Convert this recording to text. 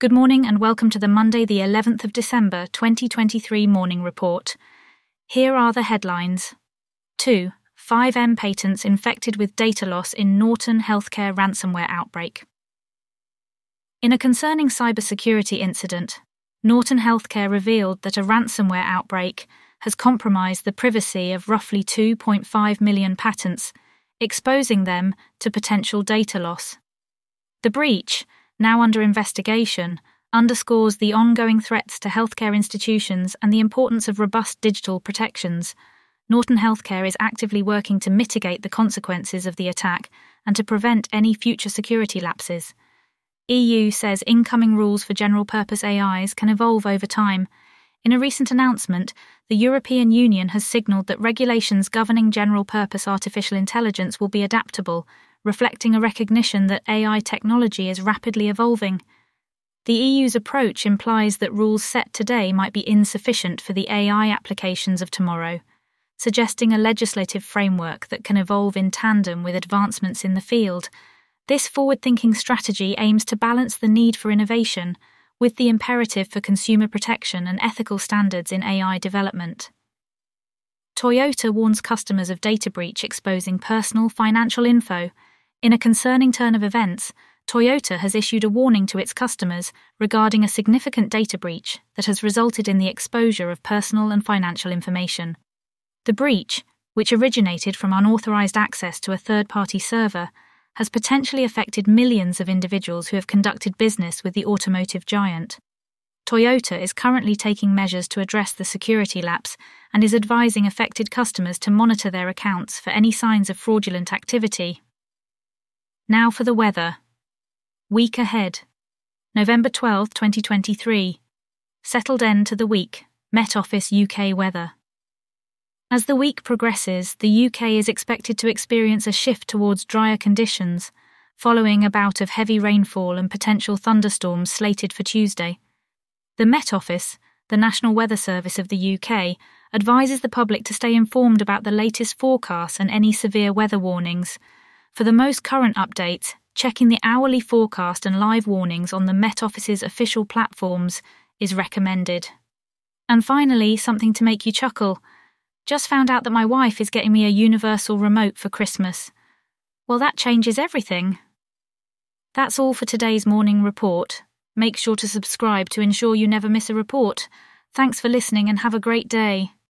Good morning and welcome to the Monday, the 11th of December 2023 morning report. Here are the headlines 2. 5M patents infected with data loss in Norton Healthcare ransomware outbreak. In a concerning cybersecurity incident, Norton Healthcare revealed that a ransomware outbreak has compromised the privacy of roughly 2.5 million patents, exposing them to potential data loss. The breach, now under investigation, underscores the ongoing threats to healthcare institutions and the importance of robust digital protections. Norton Healthcare is actively working to mitigate the consequences of the attack and to prevent any future security lapses. EU says incoming rules for general purpose AIs can evolve over time. In a recent announcement, the European Union has signalled that regulations governing general purpose artificial intelligence will be adaptable, reflecting a recognition that AI technology is rapidly evolving. The EU's approach implies that rules set today might be insufficient for the AI applications of tomorrow, suggesting a legislative framework that can evolve in tandem with advancements in the field. This forward thinking strategy aims to balance the need for innovation with the imperative for consumer protection and ethical standards in AI development. Toyota warns customers of data breach exposing personal financial info in a concerning turn of events, Toyota has issued a warning to its customers regarding a significant data breach that has resulted in the exposure of personal and financial information. The breach, which originated from unauthorized access to a third party server, has potentially affected millions of individuals who have conducted business with the automotive giant. Toyota is currently taking measures to address the security lapse and is advising affected customers to monitor their accounts for any signs of fraudulent activity now for the weather. Week ahead. November 12, 2023. Settled end to the week. Met Office UK weather. As the week progresses, the UK is expected to experience a shift towards drier conditions, following a bout of heavy rainfall and potential thunderstorms slated for Tuesday. The Met Office, the National Weather Service of the UK, advises the public to stay informed about the latest forecasts and any severe weather warnings for the most current updates, checking the hourly forecast and live warnings on the Met Office's official platforms is recommended. And finally, something to make you chuckle. Just found out that my wife is getting me a universal remote for Christmas. Well, that changes everything. That's all for today's morning report. Make sure to subscribe to ensure you never miss a report. Thanks for listening and have a great day.